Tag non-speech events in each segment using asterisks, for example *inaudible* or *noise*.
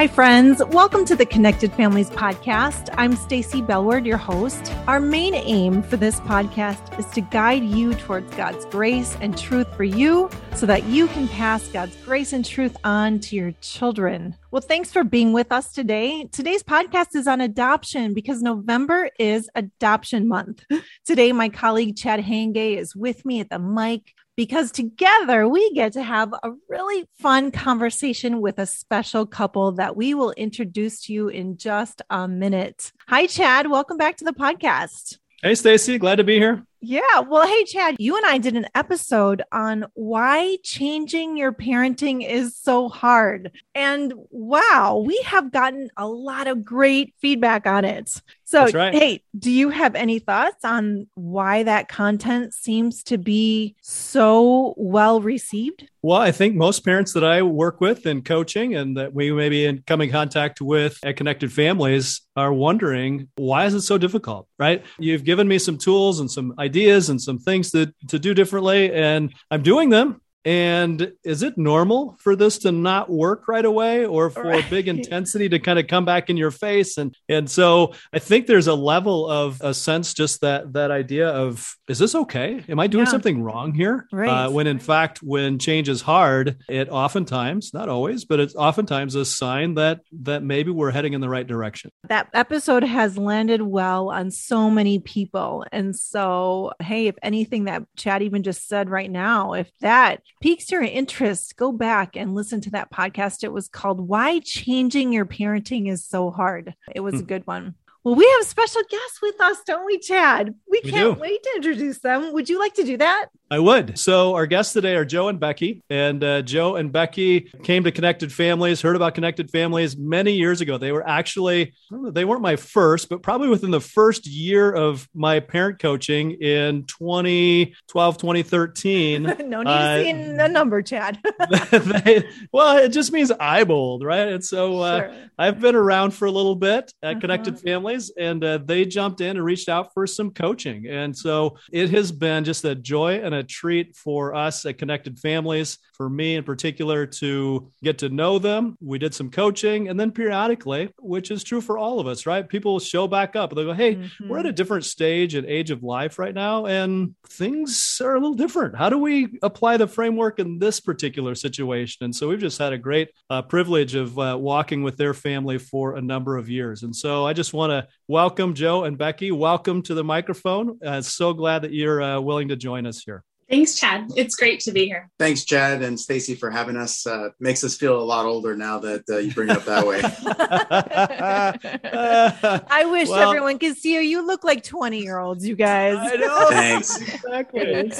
Hi, friends. Welcome to the Connected Families podcast. I'm Stacy Bellward, your host. Our main aim for this podcast is to guide you towards God's grace and truth for you so that you can pass God's grace and truth on to your children. Well, thanks for being with us today. Today's podcast is on adoption because November is adoption month. *laughs* Today, my colleague Chad Hangay is with me at the mic because together we get to have a really fun conversation with a special couple that we will introduce to you in just a minute. Hi, Chad. Welcome back to the podcast. Hey, Stacy. Glad to be here. Yeah. Well, hey, Chad, you and I did an episode on why changing your parenting is so hard. And wow, we have gotten a lot of great feedback on it. So, right. hey, do you have any thoughts on why that content seems to be so well received? Well, I think most parents that I work with in coaching and that we may be in coming contact with at Connected Families are wondering why is it so difficult, right? You've given me some tools and some ideas ideas and some things to, to do differently. And I'm doing them. And is it normal for this to not work right away or for right. big *laughs* intensity to kind of come back in your face? And and so I think there's a level of a sense just that that idea of is this okay? Am I doing yeah. something wrong here? Right. Uh, when in fact, when change is hard, it oftentimes, not always, but it's oftentimes a sign that that maybe we're heading in the right direction. That episode has landed well on so many people. And so, hey, if anything that Chad even just said right now, if that piques your interest, go back and listen to that podcast. It was called Why Changing Your Parenting is So Hard. It was a hmm. good one. Well, we have special guests with us, don't we, Chad? We, we can't do. wait to introduce them. Would you like to do that? I would. So, our guests today are Joe and Becky. And uh, Joe and Becky came to Connected Families, heard about Connected Families many years ago. They were actually, they weren't my first, but probably within the first year of my parent coaching in 2012, 2013. *laughs* no need uh, to see the number, Chad. *laughs* they, well, it just means eyeballed, right? And so uh, sure. I've been around for a little bit at uh-huh. Connected Families families, and uh, they jumped in and reached out for some coaching. And so it has been just a joy and a treat for us at Connected Families, for me in particular, to get to know them. We did some coaching, and then periodically, which is true for all of us, right? People show back up. They go, "Hey, mm-hmm. we're at a different stage and age of life right now, and things are a little different. How do we apply the framework in this particular situation?" And so we've just had a great uh, privilege of uh, walking with their family for a number of years. And so I just want to welcome Joe and Becky. Welcome to the microphone. Uh, so glad that you're uh, willing to join us here. Thanks, Chad. It's great to be here. Thanks, Chad and Stacy, for having us. Uh, makes us feel a lot older now that uh, you bring it up that way. *laughs* I wish well, everyone could see you. You look like 20 year olds, you guys. I know. *laughs* Thanks. Exactly.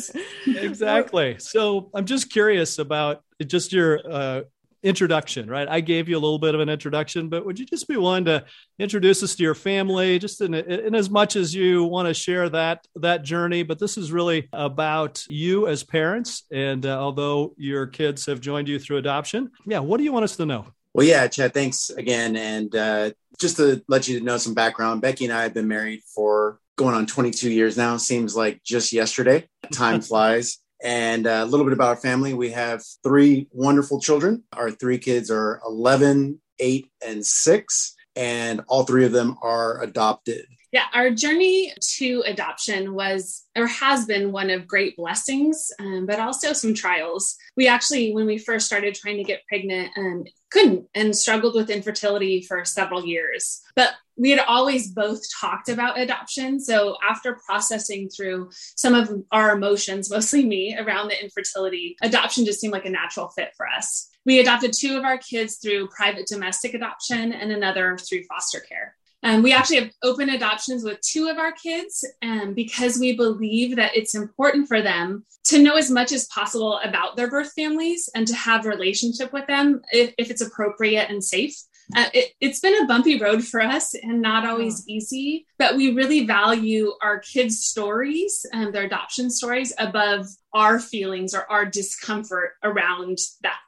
*laughs* exactly. So I'm just curious about just your uh, introduction, right? I gave you a little bit of an introduction, but would you just be willing to introduce us to your family, just in, in as much as you want to share that that journey? But this is really about you as parents, and uh, although your kids have joined you through adoption, yeah, what do you want us to know? Well, yeah, Chad, thanks again, and uh, just to let you know some background, Becky and I have been married for going on 22 years now. Seems like just yesterday. Time *laughs* flies. And uh, a little bit about our family. We have three wonderful children. Our three kids are 11, 8, and 6, and all three of them are adopted. Yeah, our journey to adoption was or has been one of great blessings, um, but also some trials. We actually, when we first started trying to get pregnant, um, couldn't and struggled with infertility for several years. But we had always both talked about adoption. So after processing through some of our emotions, *laughs* mostly me, around the infertility, adoption just seemed like a natural fit for us. We adopted two of our kids through private domestic adoption and another through foster care. Um, we actually have open adoptions with two of our kids um, because we believe that it's important for them to know as much as possible about their birth families and to have relationship with them if, if it's appropriate and safe. Uh, it, has been a bumpy road for us and not always easy, but we really value our kids' stories and their adoption stories above our feelings or our discomfort around that.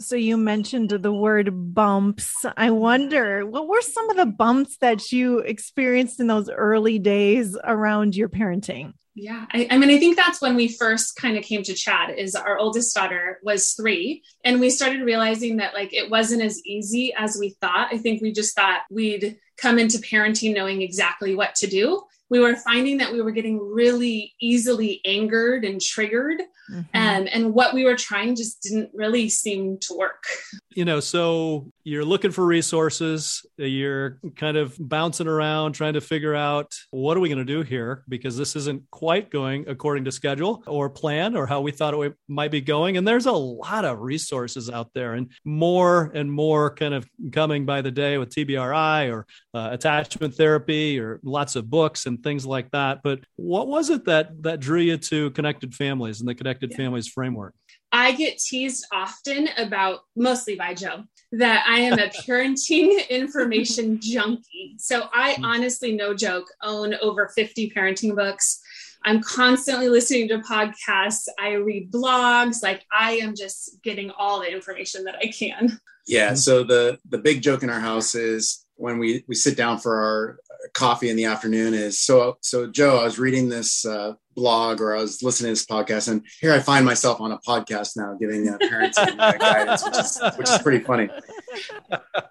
So you mentioned the word bumps. I wonder what were some of the bumps that you experienced in those early days around your parenting? Yeah, I, I, mean, I think that's when we first kind of came to Chad. Is our oldest daughter was three, and we started realizing that like it wasn't as easy as we thought. I think we just thought we'd come into parenting knowing exactly what to do. We were finding that we were getting really easily angered and triggered mm-hmm. and and what we were trying just didn't really seem to work you know so you're looking for resources you're kind of bouncing around trying to figure out what are we going to do here because this isn't quite going according to schedule or plan or how we thought it might be going and there's a lot of resources out there and more and more kind of coming by the day with tbri or uh, attachment therapy or lots of books and things like that but what was it that that drew you to connected families and the connected yeah. Families framework? I get teased often about, mostly by Joe, that I am a *laughs* parenting information junkie. So I hmm. honestly, no joke, own over 50 parenting books. I'm constantly listening to podcasts. I read blogs. Like I am just getting all the information that I can. Yeah. So the the big joke in our house is when we we sit down for our coffee in the afternoon is so so joe i was reading this uh, blog or i was listening to this podcast and here i find myself on a podcast now giving uh, parenting uh, guidance which is which is pretty funny.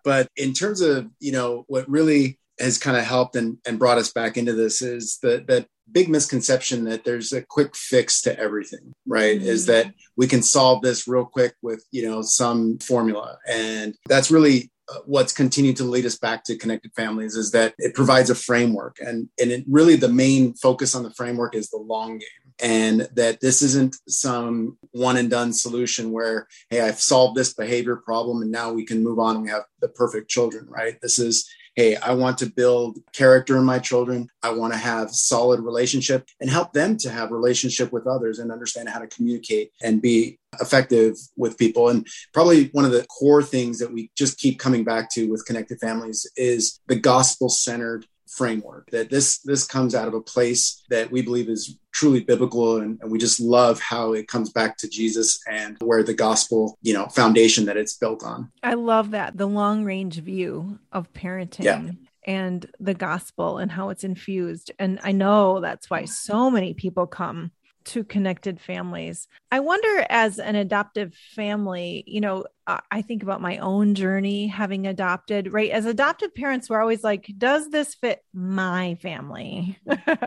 But in terms of you know what really has kind of helped and, and brought us back into this is that that big misconception that there's a quick fix to everything right? Mm-hmm. is that we can solve this real quick with you know some formula. And that's really what's continued to lead us back to connected families is that it provides a framework. And and it really the main focus on the framework is the long game. And that this isn't some one and done solution where hey i've solved this behavior problem and now we can move on and we have the perfect children right? This is hey, I want to build character in my children. I want to have solid relationship and help them to have relationship with others and understand how to communicate and be effective with people. And probably one of the core things that we just keep coming back to with connected families is the gospel centered framework that this this comes out of a place that we believe is truly biblical and, and, we just love how it comes back to jesus and where the gospel you know foundation that it's built on i love that the long range view of parenting yeah. and the gospel and how it's infused and i know that's why so many people come to connected families. I wonder, as an adoptive family, you know, I think about my own journey having adopted, right? As adoptive parents, we're always like, does this fit my family?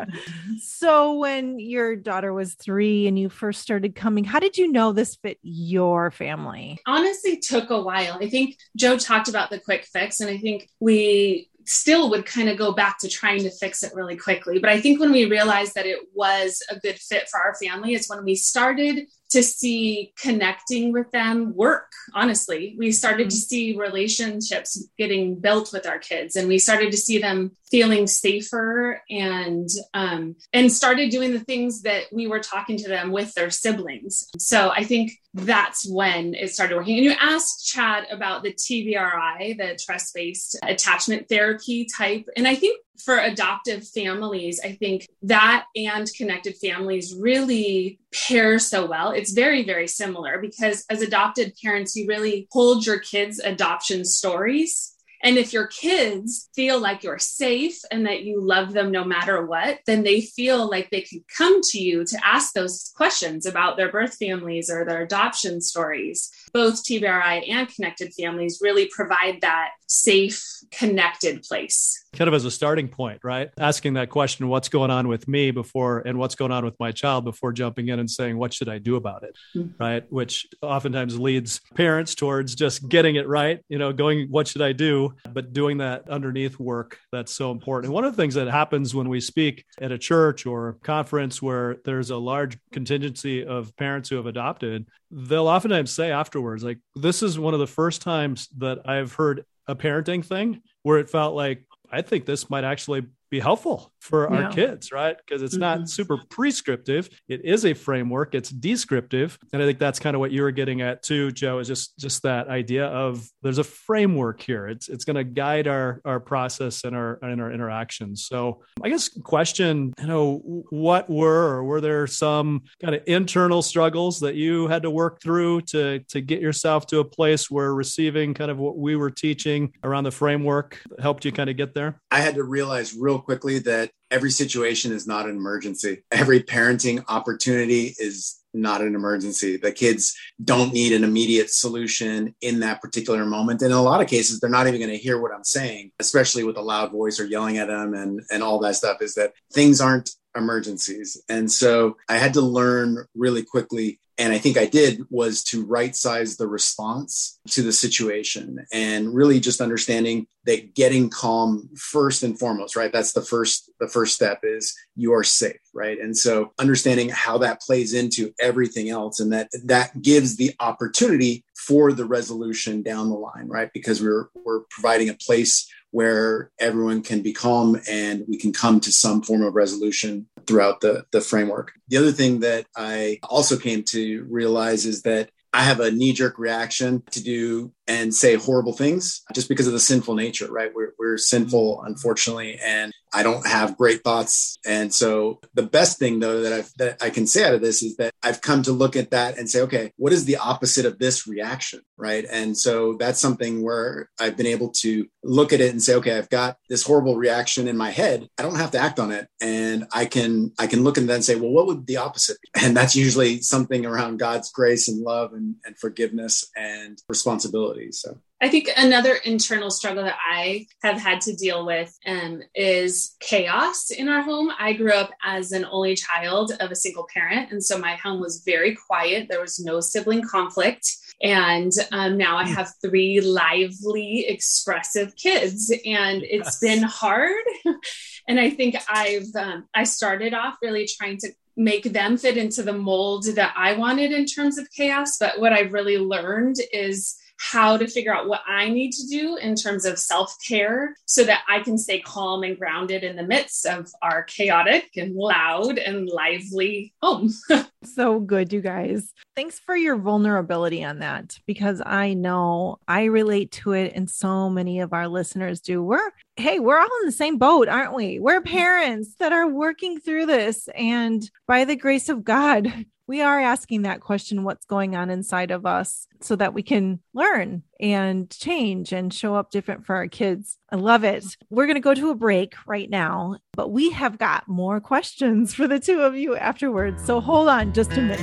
*laughs* so, when your daughter was three and you first started coming, how did you know this fit your family? Honestly, took a while. I think Joe talked about the quick fix, and I think we still would kind of go back to trying to fix it really quickly. But I think when we realized that it was a good fit for our family is when we started to see connecting with them work honestly. We started mm-hmm. to see relationships getting built with our kids and we started to see them feeling safer and um, and started doing the things that we were talking to them with their siblings. So i think that's when it started working. And you asked chad about the tbri the trust based attachment therapy type and i think for adoptive families, I think that and connected families really pair so well. It's very, very similar because as adopted parents, you really hold your kids' adoption stories and if your kids feel like you're safe and that you love them no matter what, then they feel like they can come to you to ask those questions about their birth families or their adoption stories. Both TBRI and connected families really provide that safe, connected place kind of as a starting point, right? Asking that question, what's going on with me before and what's going on with my child before jumping in and saying, what should I do about it? Mm-hmm. Right. Which oftentimes leads parents towards just getting it right, you know, going, what should I do? But doing that underneath work, that's so important. And one of the things that happens when we speak at a church or conference where there's a large contingency of parents who have adopted, they'll oftentimes say afterwards, like, this is one of the first times that I've heard a parenting thing where it felt like I think this might actually be helpful for yeah. our kids, right? Because it's mm-hmm. not super prescriptive. It is a framework. It's descriptive, and I think that's kind of what you were getting at too, Joe. Is just just that idea of there's a framework here. It's it's going to guide our our process and our and our interactions. So I guess question, you know, what were or were there some kind of internal struggles that you had to work through to to get yourself to a place where receiving kind of what we were teaching around the framework helped you kind of get there? I had to realize real quickly that every situation is not an emergency. Every parenting opportunity is not an emergency. The kids don't need an immediate solution in that particular moment. And in a lot of cases, they're not even going to hear what I'm saying, especially with a loud voice or yelling at them and, and all that stuff, is that things aren't emergencies. And so I had to learn really quickly and I think I did was to right size the response to the situation and really just understanding that getting calm first and foremost, right? That's the first the first step is you are safe, right? And so understanding how that plays into everything else and that that gives the opportunity for the resolution down the line, right? Because we're we're providing a place where everyone can be calm and we can come to some form of resolution throughout the, the framework. The other thing that I also came to realize is that I have a knee jerk reaction to do and say horrible things just because of the sinful nature, right? We're, we're sinful, unfortunately, and I don't have great thoughts. And so the best thing though that I've, that I can say out of this is that I've come to look at that and say, okay, what is the opposite of this reaction? Right. And so that's something where I've been able to look at it and say, okay, I've got this horrible reaction in my head. I don't have to act on it. And I can, I can look and then say, well, what would the opposite be? And that's usually something around God's grace and love and, and forgiveness and responsibility. So I think another internal struggle that I have had to deal with um, is chaos in our home. I grew up as an only child of a single parent. And so my home was very quiet. There was no sibling conflict. And um, now I have three lively, expressive kids, and it's yes. been hard. *laughs* and I think I've um, I started off really trying to make them fit into the mold that I wanted in terms of chaos. But what I've really learned is how to figure out what I need to do in terms of self care so that I can stay calm and grounded in the midst of our chaotic and loud and lively home. *laughs* so good, you guys. Thanks for your vulnerability on that because I know I relate to it and so many of our listeners do. We're, hey, we're all in the same boat, aren't we? We're mm-hmm. parents that are working through this. And by the grace of God, *laughs* we are asking that question what's going on inside of us so that we can learn and change and show up different for our kids. I love it. We're going to go to a break right now, but we have got more questions for the two of you afterwards. So hold on just a minute.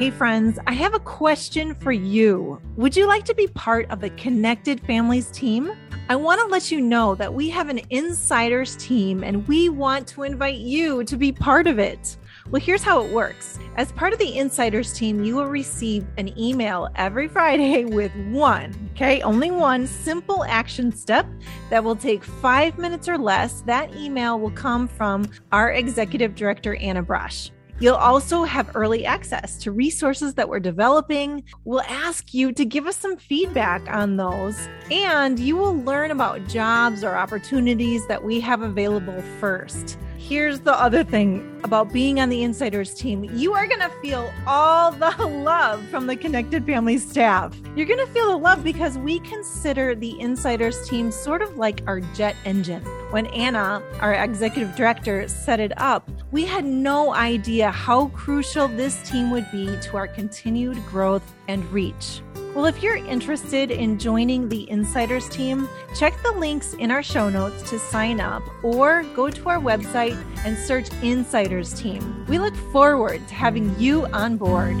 Hey, friends, I have a question for you. Would you like to be part of the Connected Families team? I want to let you know that we have an insiders team and we want to invite you to be part of it. Well, here's how it works. As part of the insiders team, you will receive an email every Friday *laughs* with one, okay, only one simple action step that will take five minutes or less. That email will come from our executive director, Anna Brush. You'll also have early access to resources that we're developing. We'll ask you to give us some feedback on those, and you will learn about jobs or opportunities that we have available first here's the other thing about being on the insiders team. You are going to feel all the love from the connected family staff. You're going to feel the love because we consider the insiders team sort of like our jet engine. When anna our executive director set it up we had no idea how crucial this team would be to our continued growth and reach well, if you're interested in joining the Insiders team, check the links in our show notes to sign up or go to our website and search Insiders team. We look forward to having you on board.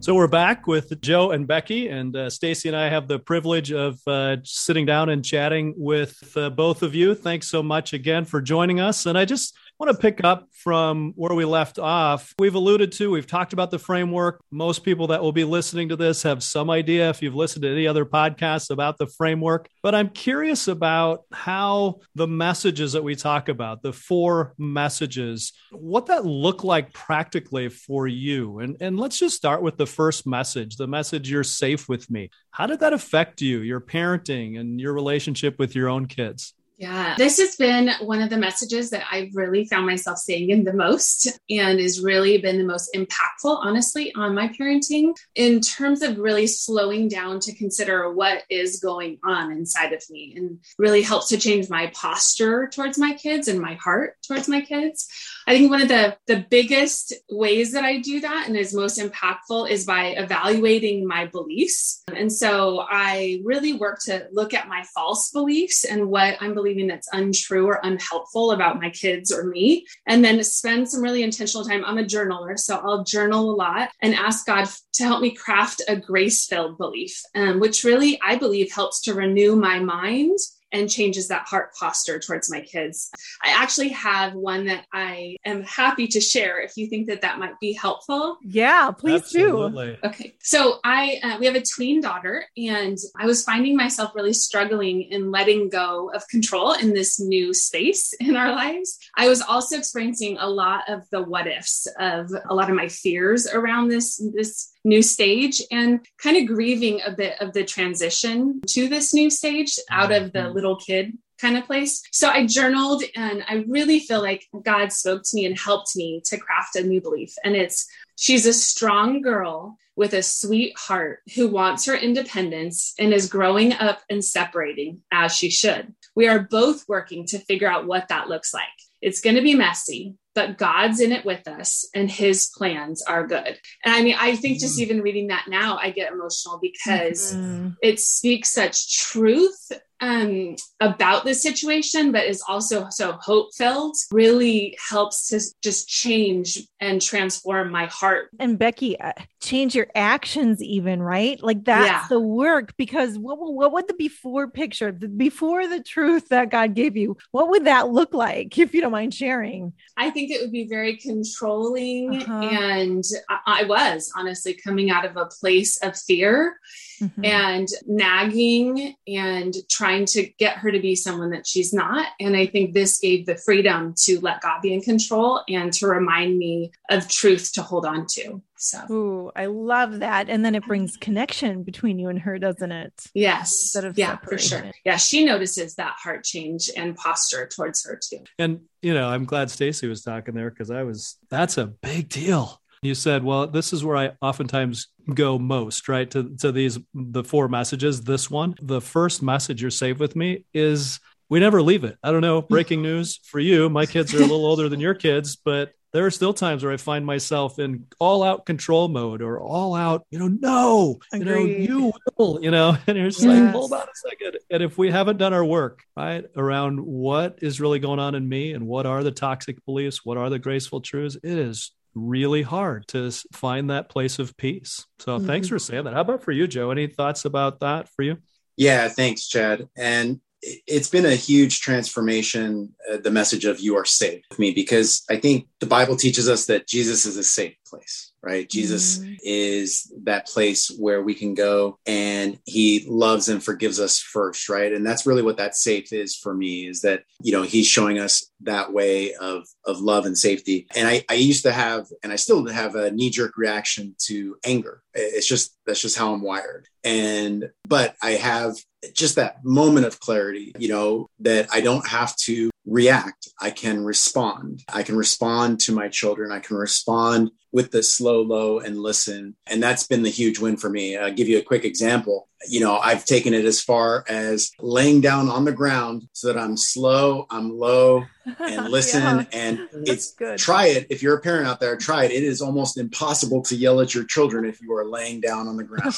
So we're back with Joe and Becky, and uh, Stacy and I have the privilege of uh, sitting down and chatting with uh, both of you. Thanks so much again for joining us. And I just want to pick up from where we left off. We've alluded to, we've talked about the framework. Most people that will be listening to this have some idea if you've listened to any other podcasts about the framework. But I'm curious about how the messages that we talk about, the four messages, what that look like practically for you. And, and let's just start with the first message, the message you're safe with me. How did that affect you, your parenting and your relationship with your own kids? Yeah, this has been one of the messages that I've really found myself saying in the most and has really been the most impactful, honestly, on my parenting in terms of really slowing down to consider what is going on inside of me and really helps to change my posture towards my kids and my heart towards my kids. I think one of the, the biggest ways that I do that and is most impactful is by evaluating my beliefs. And so I really work to look at my false beliefs and what I'm believing that's untrue or unhelpful about my kids or me. And then spend some really intentional time. I'm a journaler, so I'll journal a lot and ask God to help me craft a grace filled belief, um, which really I believe helps to renew my mind and changes that heart posture towards my kids. I actually have one that I am happy to share if you think that that might be helpful. Yeah, please Absolutely. do. Okay. So I uh, we have a tween daughter and I was finding myself really struggling in letting go of control in this new space *laughs* in our lives. I was also experiencing a lot of the what ifs of a lot of my fears around this this new stage and kind of grieving a bit of the transition to this new stage out of the mm-hmm. Little kid kind of place. So I journaled and I really feel like God spoke to me and helped me to craft a new belief. And it's she's a strong girl with a sweet heart who wants her independence and is growing up and separating as she should. We are both working to figure out what that looks like. It's going to be messy, but God's in it with us and his plans are good. And I mean, I think just mm. even reading that now, I get emotional because mm-hmm. it speaks such truth um, about the situation, but is also so hope filled, really helps to just change and transform my heart. And Becky, uh, change your actions, even, right? Like that's yeah. the work. Because what, what would the before picture, the, before the truth that God gave you, what would that look like, if you don't mind sharing? I think it would be very controlling. Uh-huh. And I, I was honestly coming out of a place of fear mm-hmm. and nagging and trying to get her to be someone that she's not. And I think this gave the freedom to let God be in control and to remind me of truth to hold on to. So, Ooh, I love that. And then it brings connection between you and her, doesn't it? Yes. Instead of yeah, for sure. Yeah, she notices that heart change and posture towards her too. And you know, I'm glad Stacy was talking there because I was. That's a big deal you said, well, this is where I oftentimes go most, right? To, to these, the four messages. This one, the first message you're saved with me is we never leave it. I don't know, mm. breaking news for you. My kids are a little older than your kids, but there are still times where I find myself in all out control mode or all out, you know, no, Agreed. you know, you will, you know, *laughs* and it's yes. like, hold on a second. And if we haven't done our work, right, around what is really going on in me and what are the toxic beliefs, what are the graceful truths, it is really hard to find that place of peace. So mm-hmm. thanks for saying that. How about for you, Joe? Any thoughts about that for you? Yeah, thanks, Chad. And it's been a huge transformation, uh, the message of you are safe with me, because I think the Bible teaches us that Jesus is a safe place right? Jesus mm-hmm. is that place where we can go and he loves and forgives us first, right? And that's really what that safe is for me is that, you know, he's showing us that way of, of love and safety. And I, I used to have, and I still have a knee jerk reaction to anger. It's just, that's just how I'm wired. And, but I have just that moment of clarity, you know, that I don't have to react. I can respond. I can respond to my children. I can respond with the slow low and listen. And that's been the huge win for me. I'll give you a quick example you know, I've taken it as far as laying down on the ground so that I'm slow, I'm low, and *laughs* listen. yeah, and it's good. try it. If you're a parent out there, try it. It is almost impossible to yell at your children if you are laying down on the ground.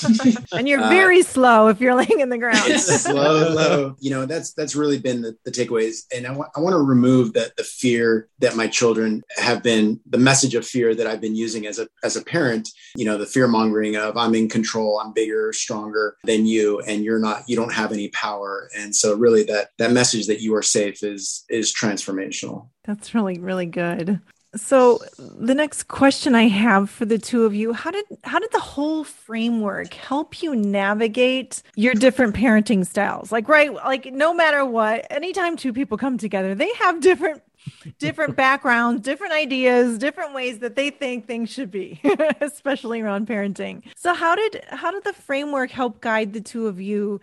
*laughs* and you're uh, very slow if you're laying in the ground. *laughs* slow, low. You know, that's that's really been the, the takeaways. And I, I want to remove the, the fear that my children have been, the message of fear that I've been using as a as a parent, you know, the fear mongering of I'm in control, I'm bigger, stronger than you and you're not you don't have any power. And so really that that message that you are safe is is transformational. That's really really good. So the next question I have for the two of you, how did how did the whole framework help you navigate your different parenting styles? Like right, like no matter what, anytime two people come together, they have different different backgrounds, different ideas, different ways that they think things should be, *laughs* especially around parenting. So how did how did the framework help guide the two of you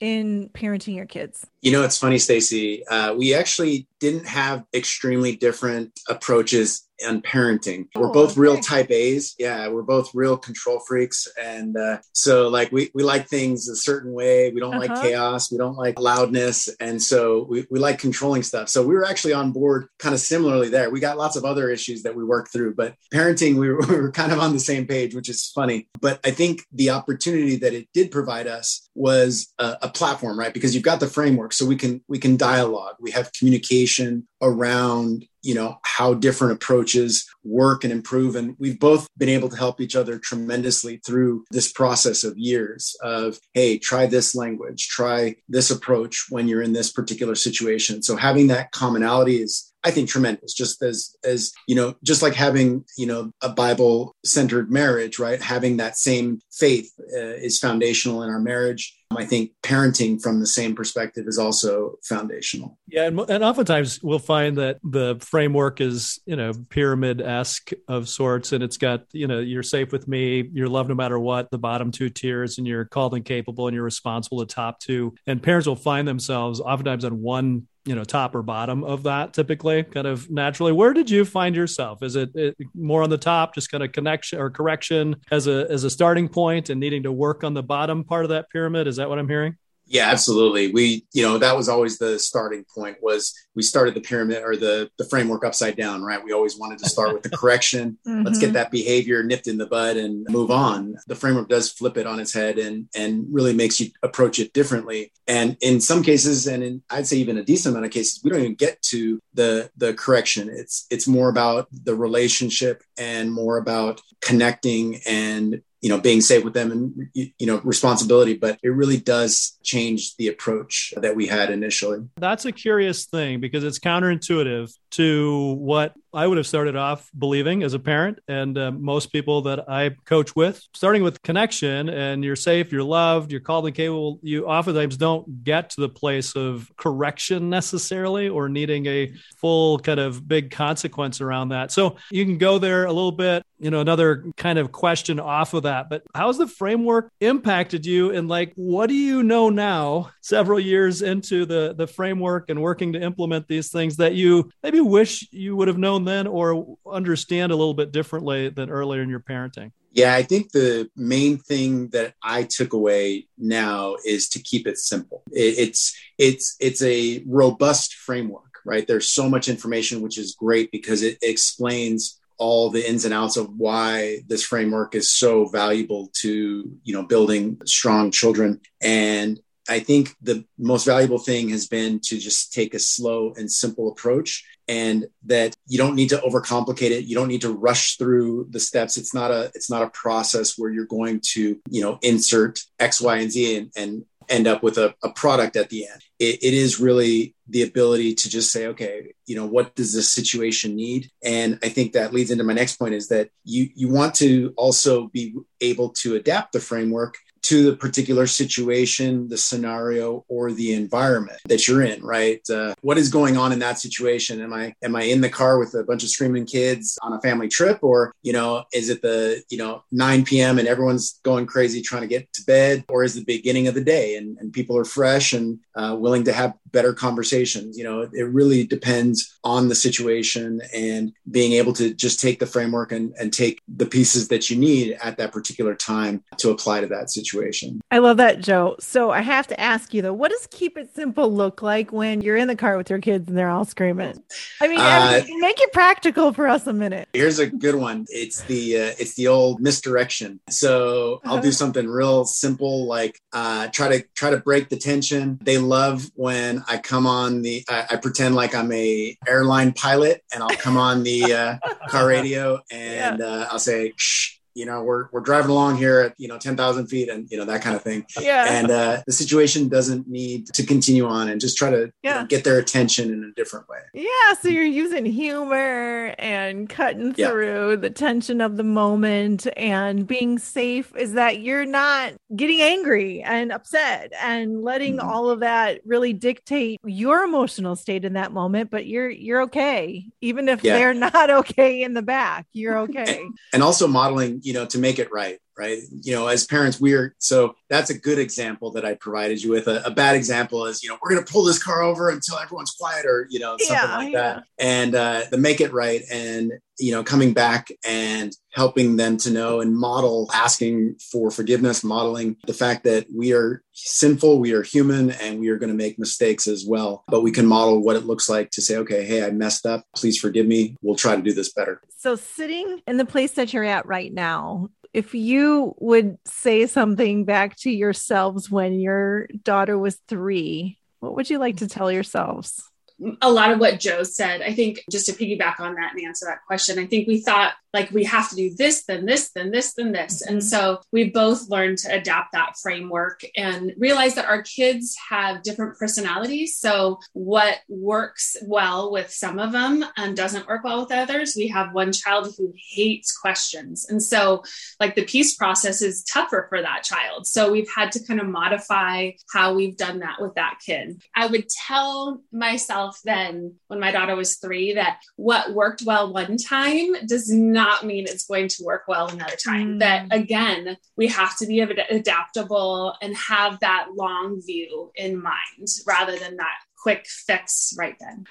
in parenting your kids? You know, it's funny, Stacy. Uh, we actually didn't have extremely different approaches on parenting. Oh, we're both okay. real type A's. Yeah, we're both real control freaks. And uh, so, like, we, we like things a certain way. We don't uh-huh. like chaos. We don't like loudness. And so, we, we like controlling stuff. So, we were actually on board kind of similarly there. We got lots of other issues that we worked through, but parenting, we were, *laughs* we were kind of on the same page, which is funny. But I think the opportunity that it did provide us was a, a platform, right? Because you've got the framework. So, we can, we can dialogue, we have communication around you know how different approaches work and improve and we've both been able to help each other tremendously through this process of years of hey try this language try this approach when you're in this particular situation so having that commonality is I think tremendous. Just as as you know, just like having you know a Bible centered marriage, right? Having that same faith uh, is foundational in our marriage. I think parenting from the same perspective is also foundational. Yeah, and, and oftentimes we'll find that the framework is you know pyramid esque of sorts, and it's got you know you're safe with me, you're loved no matter what, the bottom two tiers, and you're called and capable, and you're responsible the top two. And parents will find themselves oftentimes on one you know top or bottom of that typically kind of naturally where did you find yourself is it, it, more on the top just kind of connection or correction as a as a starting point and needing to work on the bottom part of that pyramid is that what i'm hearing yeah, absolutely. We, you know, that was always the starting point was we started the pyramid or the the framework upside down, right? We always wanted to start with the correction. mm-hmm. *laughs* Let's get that behavior nipped in the bud and move on. The framework does flip it on its head and and really makes you approach it differently. And in some cases, and in, I'd say even a decent amount of cases, we don't even get to the the correction. It's it's more about the relationship and more about connecting and you know being safe with them and you know responsibility but it really does change the approach that we had initially. That's a curious thing because it's counterintuitive to what I would have started off believing as a parent, and uh, most people that I coach with, starting with connection and you're safe, you're loved, you're called and capable. You oftentimes don't get to the place of correction necessarily or needing a full kind of big consequence around that. So you can go there a little bit, you know, another kind of question off of that. But how's the framework impacted you? And like, what do you know now, several years into the, the framework and working to implement these things that you maybe wish you would have known then or understand a little bit differently than earlier in your parenting? Yeah, I think the main thing that I took away now is to keep it simple. It's it's it's a robust framework, right? There's so much information which is great because it explains all the ins and outs of why this framework is so valuable to, you know, building strong children and I think the most valuable thing has been to just take a slow and simple approach and that you don't need to overcomplicate it. You don't need to rush through the steps. It's not a it's not a process where you're going to you know insert x y and z and, and end up with a, a product at the end. It, it is really the ability to just say okay you know what does this situation need? And i think that leads into my next point is that you you want to also be able to adapt the framework to the particular situation, the scenario, or the environment that you're in, right? Uh, what is going on in that situation? Am I am I in the car with a bunch of screaming kids on a family trip, or you know, is it the you know 9 p.m. and everyone's going crazy trying to get to bed, or is the beginning of the day and, and people are fresh and uh, willing to have better conversations? You know, it really depends on the situation and being able to just take the framework and, and take the pieces that you need at that particular time to apply to that situation situation. I love that, Joe. So I have to ask you though, what does keep it simple look like when you're in the car with your kids and they're all screaming? I mean, uh, make it practical for us a minute. Here's a good one. It's the uh, it's the old misdirection. So I'll do uh-huh. something real simple, like uh, try to try to break the tension. They love when I come on the. I, I pretend like I'm a airline pilot, and I'll come on the uh, car radio, *laughs* and yeah. Uh, I'll say, "Shh." You know, we're, we're driving along here at, you know, 10,000 feet and, you know, that kind of thing. Yeah. And uh, the situation doesn't need to continue on and just try to yeah. you know, get their attention in a different way. Yeah. So you're using humor and cutting yeah. through the tension of the moment and being safe is that you're not getting angry and upset and letting mm-hmm. all of that really dictate your emotional state in that moment, but you're, you're okay. Even if yeah. they're *laughs* not okay in the back, you're okay. and, and also modeling, you know, to make it right right? You know, as parents, we're so that's a good example that I provided you with. A, a bad example is, you know, we're going to pull this car over until everyone's quiet, or you know, something yeah, like yeah. that. And uh, the make it right, and you know, coming back and helping them to know and model asking for forgiveness, modeling the fact that we are sinful, we are human, and we are going to make mistakes as well. But we can model what it looks like to say, okay, hey, I messed up. Please forgive me. We'll try to do this better. So, sitting in the place that you're at right now, if you would say something back to yourselves when your daughter was three, what would you like to tell yourselves? A lot of what Joe said. I think just to piggyback on that and answer that question, I think we thought like we have to do this, then this, then this, then this. And mm-hmm. so we both learned to adapt that framework and realize that our kids have different personalities. So what works well with some of them and doesn't work well with others. We have one child who hates questions. And so like the peace process is tougher for that child. So we've had to kind of modify how we've done that with that kid. I would tell myself then when my daughter was three that what worked well one time does not not mean it's going to work well another time. Mm. That again, we have to be adaptable and have that long view in mind rather than that quick fix right then.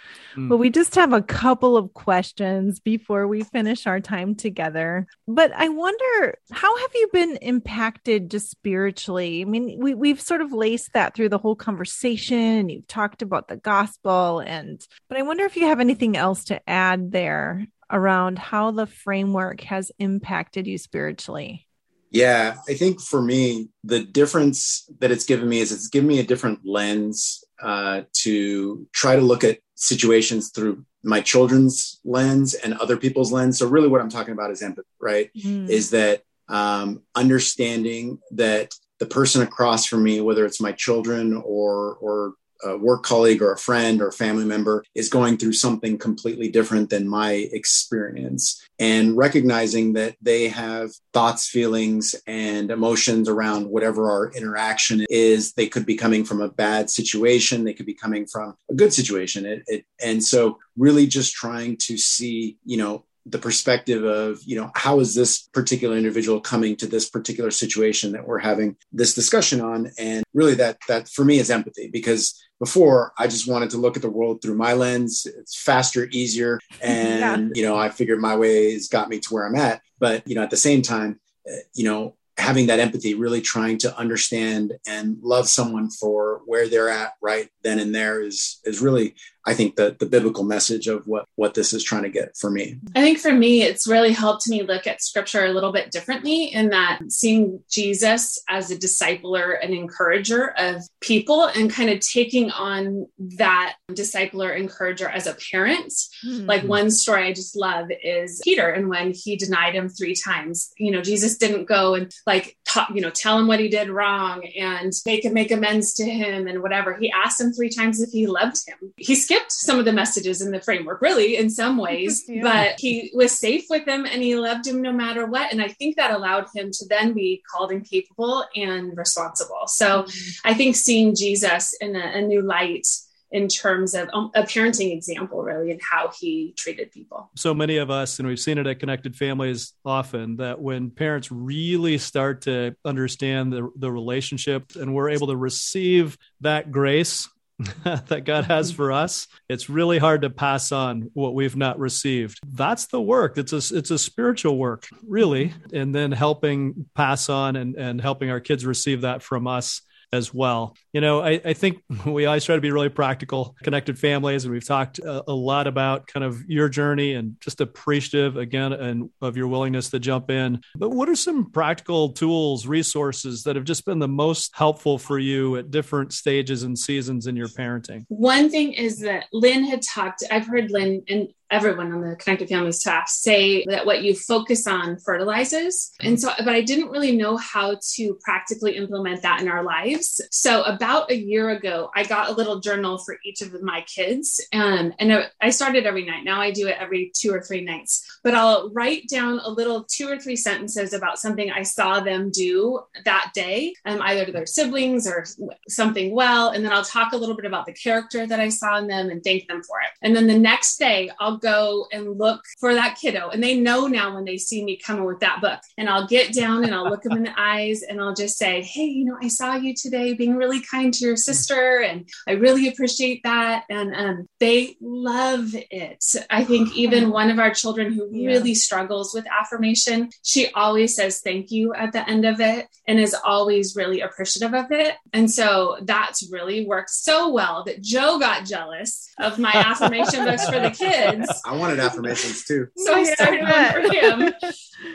Well, we just have a couple of questions before we finish our time together. But I wonder, how have you been impacted just spiritually? I mean, we, we've sort of laced that through the whole conversation. You've talked about the gospel, and but I wonder if you have anything else to add there around how the framework has impacted you spiritually? Yeah, I think for me, the difference that it's given me is it's given me a different lens uh, to try to look at situations through my children's lens and other people's lens. So, really, what I'm talking about is empathy, right? Mm. Is that um, understanding that the person across from me, whether it's my children or or a work colleague or a friend or a family member is going through something completely different than my experience. And recognizing that they have thoughts feelings and emotions around whatever our interaction is they could be coming from a bad situation they could be coming from a good situation. It, it, and so really just trying to see you know the perspective of you know how is this particular individual coming to this particular situation that we're having this discussion on? And really that that for me is empathy because before i just wanted to look at the world through my lens. It's faster easier *laughs* and yeah. you know i figured my ways got me to where i'm at. But you know at the same time uh, you know having that empathy, really trying to understand and love someone for where they're at right then and there is is really, I think, the the biblical message of what what this is trying to get for me. I think for me, it's really helped me look at scripture a little bit differently in that seeing Jesus as a discipler and encourager of people and kind of taking on that discipler encourager as a parent. Mm-hmm. Like one story I just love is Peter and when he denied him three times, you know, Jesus didn't go and like talk, you know, tell him what he did wrong and make him make amends to him and whatever. He asked him three times if he loved him. He skipped some of the messages in the framework, really, in some *laughs* ways, yeah. but he was safe with him and he loved him no matter what. And I think that allowed him to then be called and capable and responsible. So mm-hmm. I think seeing Jesus in a, a new light in terms of um, a parenting example, really, and how he treated people. So many of us, and we've seen it at Connected Families often, that when parents really start to understand the, the relationship and we're able to receive that grace *laughs* that God has *laughs* for us, it's really hard to pass on what we've not received. That's the work. It's a it's a spiritual work, really, and then helping pass on and and helping our kids receive that from us as well. You know, I, I, think *laughs* we always try to be really practical, connected families, and we've talked a, a, lot about kind of your journey and just appreciative again and of your willingness to jump in. But what are some practical tools, resources that have just been the most helpful for you at different stages and seasons in your parenting? One thing is that Lynn had talked. I've heard Lynn and everyone on the Connected Families staff say that what you focus on fertilizes. And so, but I didn't really know how to practically implement that in our lives. So, about a year ago, I got a little journal for each of my kids. Um, and I started every night. Now I do it every two or three nights, but I'll write down a little two or three sentences about something I saw them do that day, um, either to their siblings or something well. And then I'll talk a little bit about the character that I saw in them and thank them for it. And then the next day, I'll go and look for that kiddo. And they know now when they see me coming with that book. And I'll get down and I'll look them in the *laughs* eyes and I'll just say, Hey, you know, I saw you today being really kind to your sister. And I really appreciate that. And um, they love it. I think even one of our children who yeah. really struggles with affirmation, she always says thank you at the end of it and is always really appreciative of it. And so that's really worked so well that Joe got jealous of my *laughs* affirmation books for the kids. *laughs* I wanted affirmations too. So I started one for him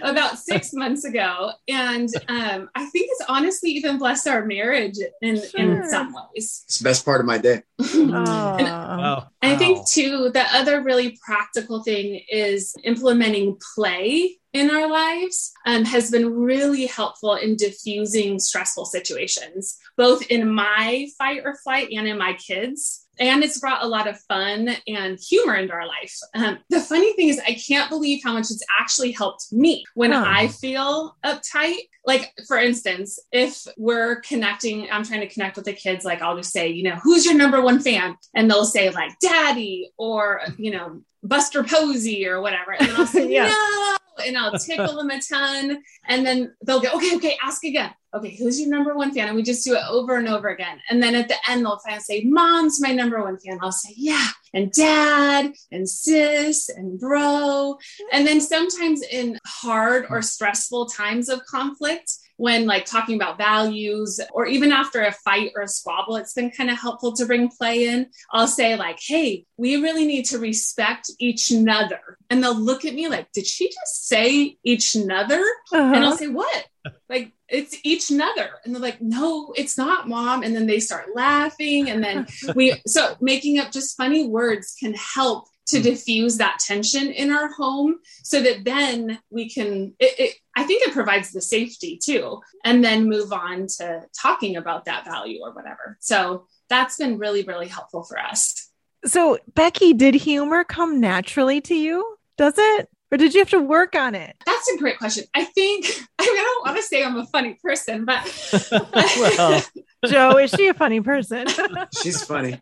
about six months ago. And um, I think it's honestly even blessed our marriage in, sure. in some ways. It's the best part of my day. *laughs* and, oh. I think too, the other really practical thing is implementing play in our lives um, has been really helpful in diffusing stressful situations, both in my fight or flight and in my kids and it's brought a lot of fun and humor into our life. Um, the funny thing is, I can't believe how much it's actually helped me when. I feel uptight. Like, for instance, if we're connecting, I'm trying to connect with the kids, like, I'll just say, you know, who's your number one fan? And they'll say, like, daddy, or, you know, Buster Posey or whatever. And then I'll say, *laughs* yeah. no. And I'll tickle them a ton. And then they'll go, okay, okay, ask again. Okay, who's your number one fan? And we just do it over and over again. And then at the end, they'll finally say, Mom's my number one fan. I'll say, Yeah, and dad, and sis, and bro. And then sometimes in hard or stressful times of conflict, when like talking about values or even after a fight or a squabble, it's been kind of helpful to bring play in. I'll say, like, hey, we really need to respect each other. And they'll look at me like, did she just say each other? Uh-huh. And I'll say, what? like, it's each other. And they're like, no, it's not, mom. And then they start laughing. And then we, so making up just funny words can help to mm. diffuse that tension in our home so that then we can it, it, i think it provides the safety too and then move on to talking about that value or whatever. So that's been really really helpful for us. So becky did humor come naturally to you? Does it? Or did you have to work on it? That's a great question. I think *laughs* I, mean, I don't want to say I'm a funny person, but *laughs* well, Joe, is she a funny person? *laughs* She's funny.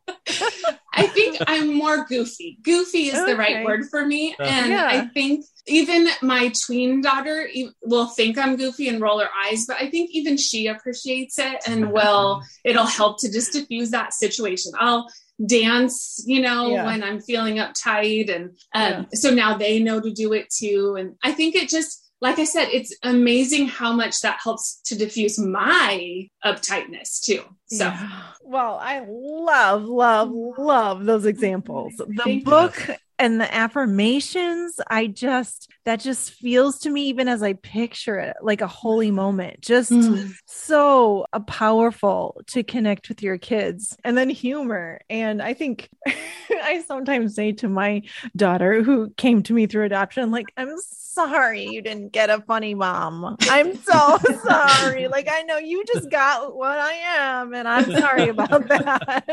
I think I'm more goofy. Goofy is okay. the right word for me. Uh, and yeah. I think even my tween daughter will think I'm goofy and roll her eyes, but I think even she appreciates it and will, it'll help to just diffuse that situation. I'll dance, you know, yeah. when I'm feeling uptight. And um, yeah. so now they know to do it too. And I think it just, like I said, it's amazing how much that helps to diffuse my uptightness too. So, yeah. well, I love, love, love those examples. The Thank book you and the affirmations i just that just feels to me even as i picture it like a holy moment just mm. so uh, powerful to connect with your kids. And then humor and i think *laughs* i sometimes say to my daughter who came to me through adoption like i'm sorry you didn't get a funny mom. I'm so *laughs* sorry. Like i know you just got what i am and i'm sorry about *laughs* that.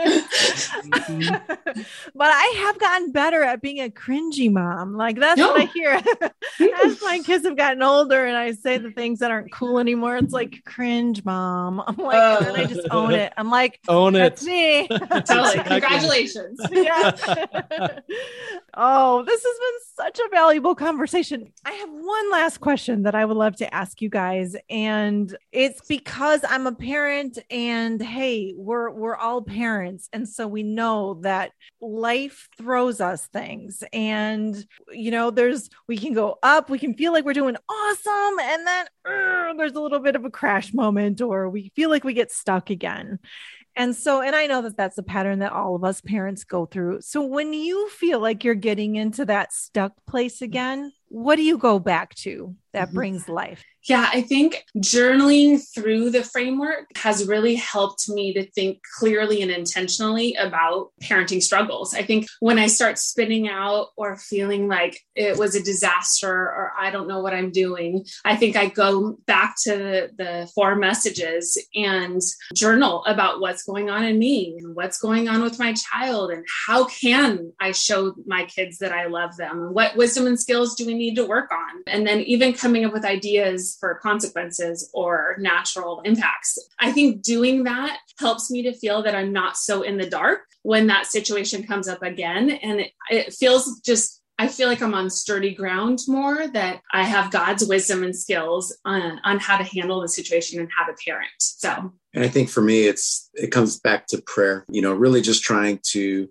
But i have gotten better at being a cringy mom. Like that's no. what I hear *laughs* as my kids have gotten older and I say the things that aren't cool anymore. It's like cringe mom. I'm like, uh, and then I just own it. I'm like, own it. me. *laughs* *laughs* totally. Congratulations. yeah. oh, this has been such a valuable conversation. I have one last question that I would love to ask you guys. And it's because I'm a parent and hey, we're we're all parents. And so we know that life throws us things and you know there's we can go up we can feel like we're doing awesome and then uh, there's a little bit of a crash moment or we feel like we get stuck again. And so and i know that that's a pattern that all of us parents go through. So when you feel like you're getting into that stuck place again what do you go back to that mm-hmm. brings life? Yeah, I think journaling through the framework has really helped me to think clearly and intentionally about parenting struggles. I think when I start spinning out or feeling like it was a disaster or I don't know what I'm doing, I think I go back to the four messages and journal about what's going on in me and what's going on with my child and how can I show my kids that I love them? What wisdom and skills do we need to work on? And then even coming up with ideas for consequences or natural impacts. I think doing that helps me to feel that I'm not so in the dark when that situation comes up again. And it, it feels just I feel like I'm on sturdy ground more, that I have God's wisdom and skills on, on how to handle the situation and how to parent. So, and I think for me, it's, it comes back to prayer, you know, really just trying to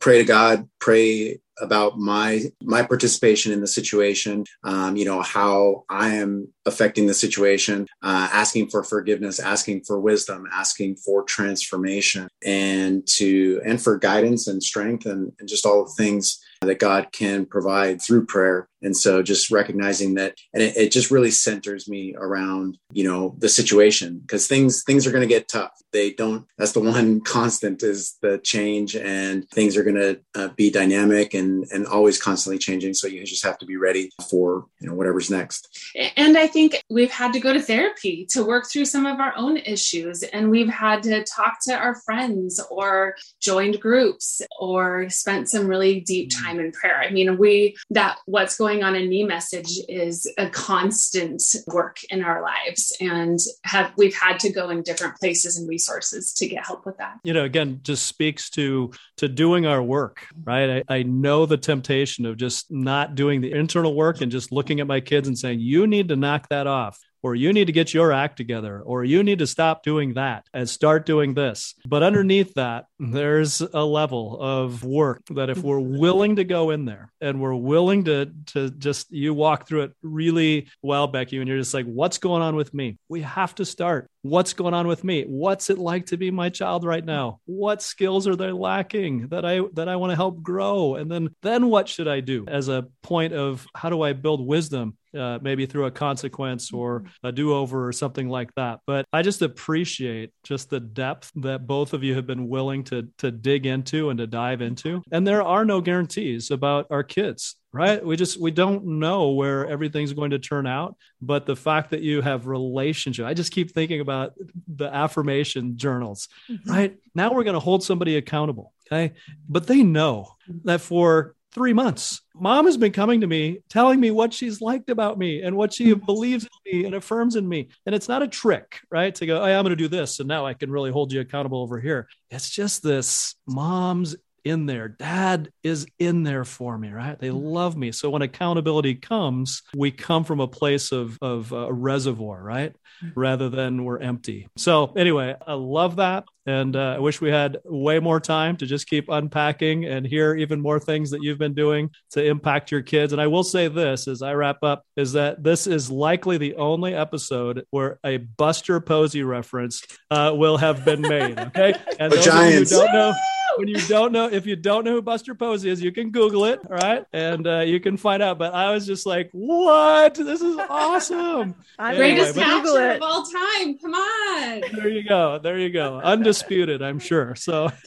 pray to God, pray about my my participation in the situation um, you know how i am affecting the situation uh, asking for forgiveness asking for wisdom asking for transformation and to and for guidance and strength and, and just all the things that God can provide through prayer. And so just recognizing that, and it, it just really centers me around, you know, the situation because things, things are going to get tough. They don't, that's the *laughs* one constant is the change and things are going to uh, be dynamic and, and always constantly changing. So you just have to be ready for, you know, whatever's next. And I think we've had to go to therapy to work through some of our own issues. And we've had to talk to our friends or joined groups or spent some really deep time time in prayer. I mean, we, that what's going on a knee message is a constant work in our lives and have, we've had to go in different places and resources to get help with that. You know, again, just speaks to, to doing our work, right? I, I know the temptation of just not doing the internal work and just looking at my kids and saying, you need to knock that off or you need to get your act together, or you need to stop doing that and start doing this. But underneath that, there's a level of work that if we're willing to go in there and we're willing to to just you walk through it really well, Becky, and you're just like, what's going on with me? We have to start. What's going on with me? What's it like to be my child right now? What skills are they lacking that I that I want to help grow? And then then what should I do as a point of how do I build wisdom uh, maybe through a consequence or mm-hmm. a do over or something like that. But I just appreciate just the depth that both of you have been willing to to dig into and to dive into. And there are no guarantees about our kids right we just we don't know where everything's going to turn out but the fact that you have relationship i just keep thinking about the affirmation journals mm-hmm. right now we're going to hold somebody accountable okay but they know that for three months. Mom has been coming to me, telling me what she's liked about me and what she believes in me and affirms in me. And it's not a trick, right? To go, oh, I'm going to do this. And now I can really hold you accountable over here. It's just this mom's in there. Dad is in there for me, right? They love me. So when accountability comes, we come from a place of, of a reservoir, right? Rather than we're empty. So anyway, I love that. And uh, I wish we had way more time to just keep unpacking and hear even more things that you've been doing to impact your kids. And I will say this as I wrap up is that this is likely the only episode where a Buster Posey reference uh, will have been made. Okay. *laughs* And the those Giants. of you don't know, when you don't know, if you don't know who Buster Posey is, you can Google it, all right, and uh, you can find out. But I was just like, "What? This is awesome!" *laughs* Anyway, Greatest capture of all time. Come on. There you go. There you go. Undisputed, I'm sure. So *laughs*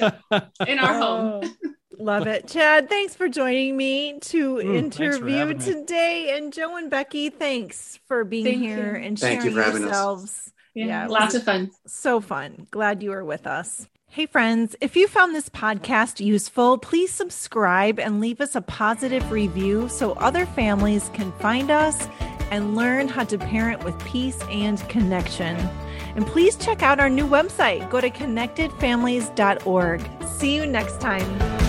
in our home. Oh, love it. Chad, thanks for joining me to mm, interview today. And Joe and Becky, thanks for being Thank here you. and Thank sharing you yourselves. Yeah, yeah lots of fun. So fun. Glad you were with us. Hey, friends, if you found this podcast useful, please subscribe and leave us a positive review so other families can find us and learn how to parent with peace and connection. And please check out our new website. Go to connectedfamilies.org. See you next time.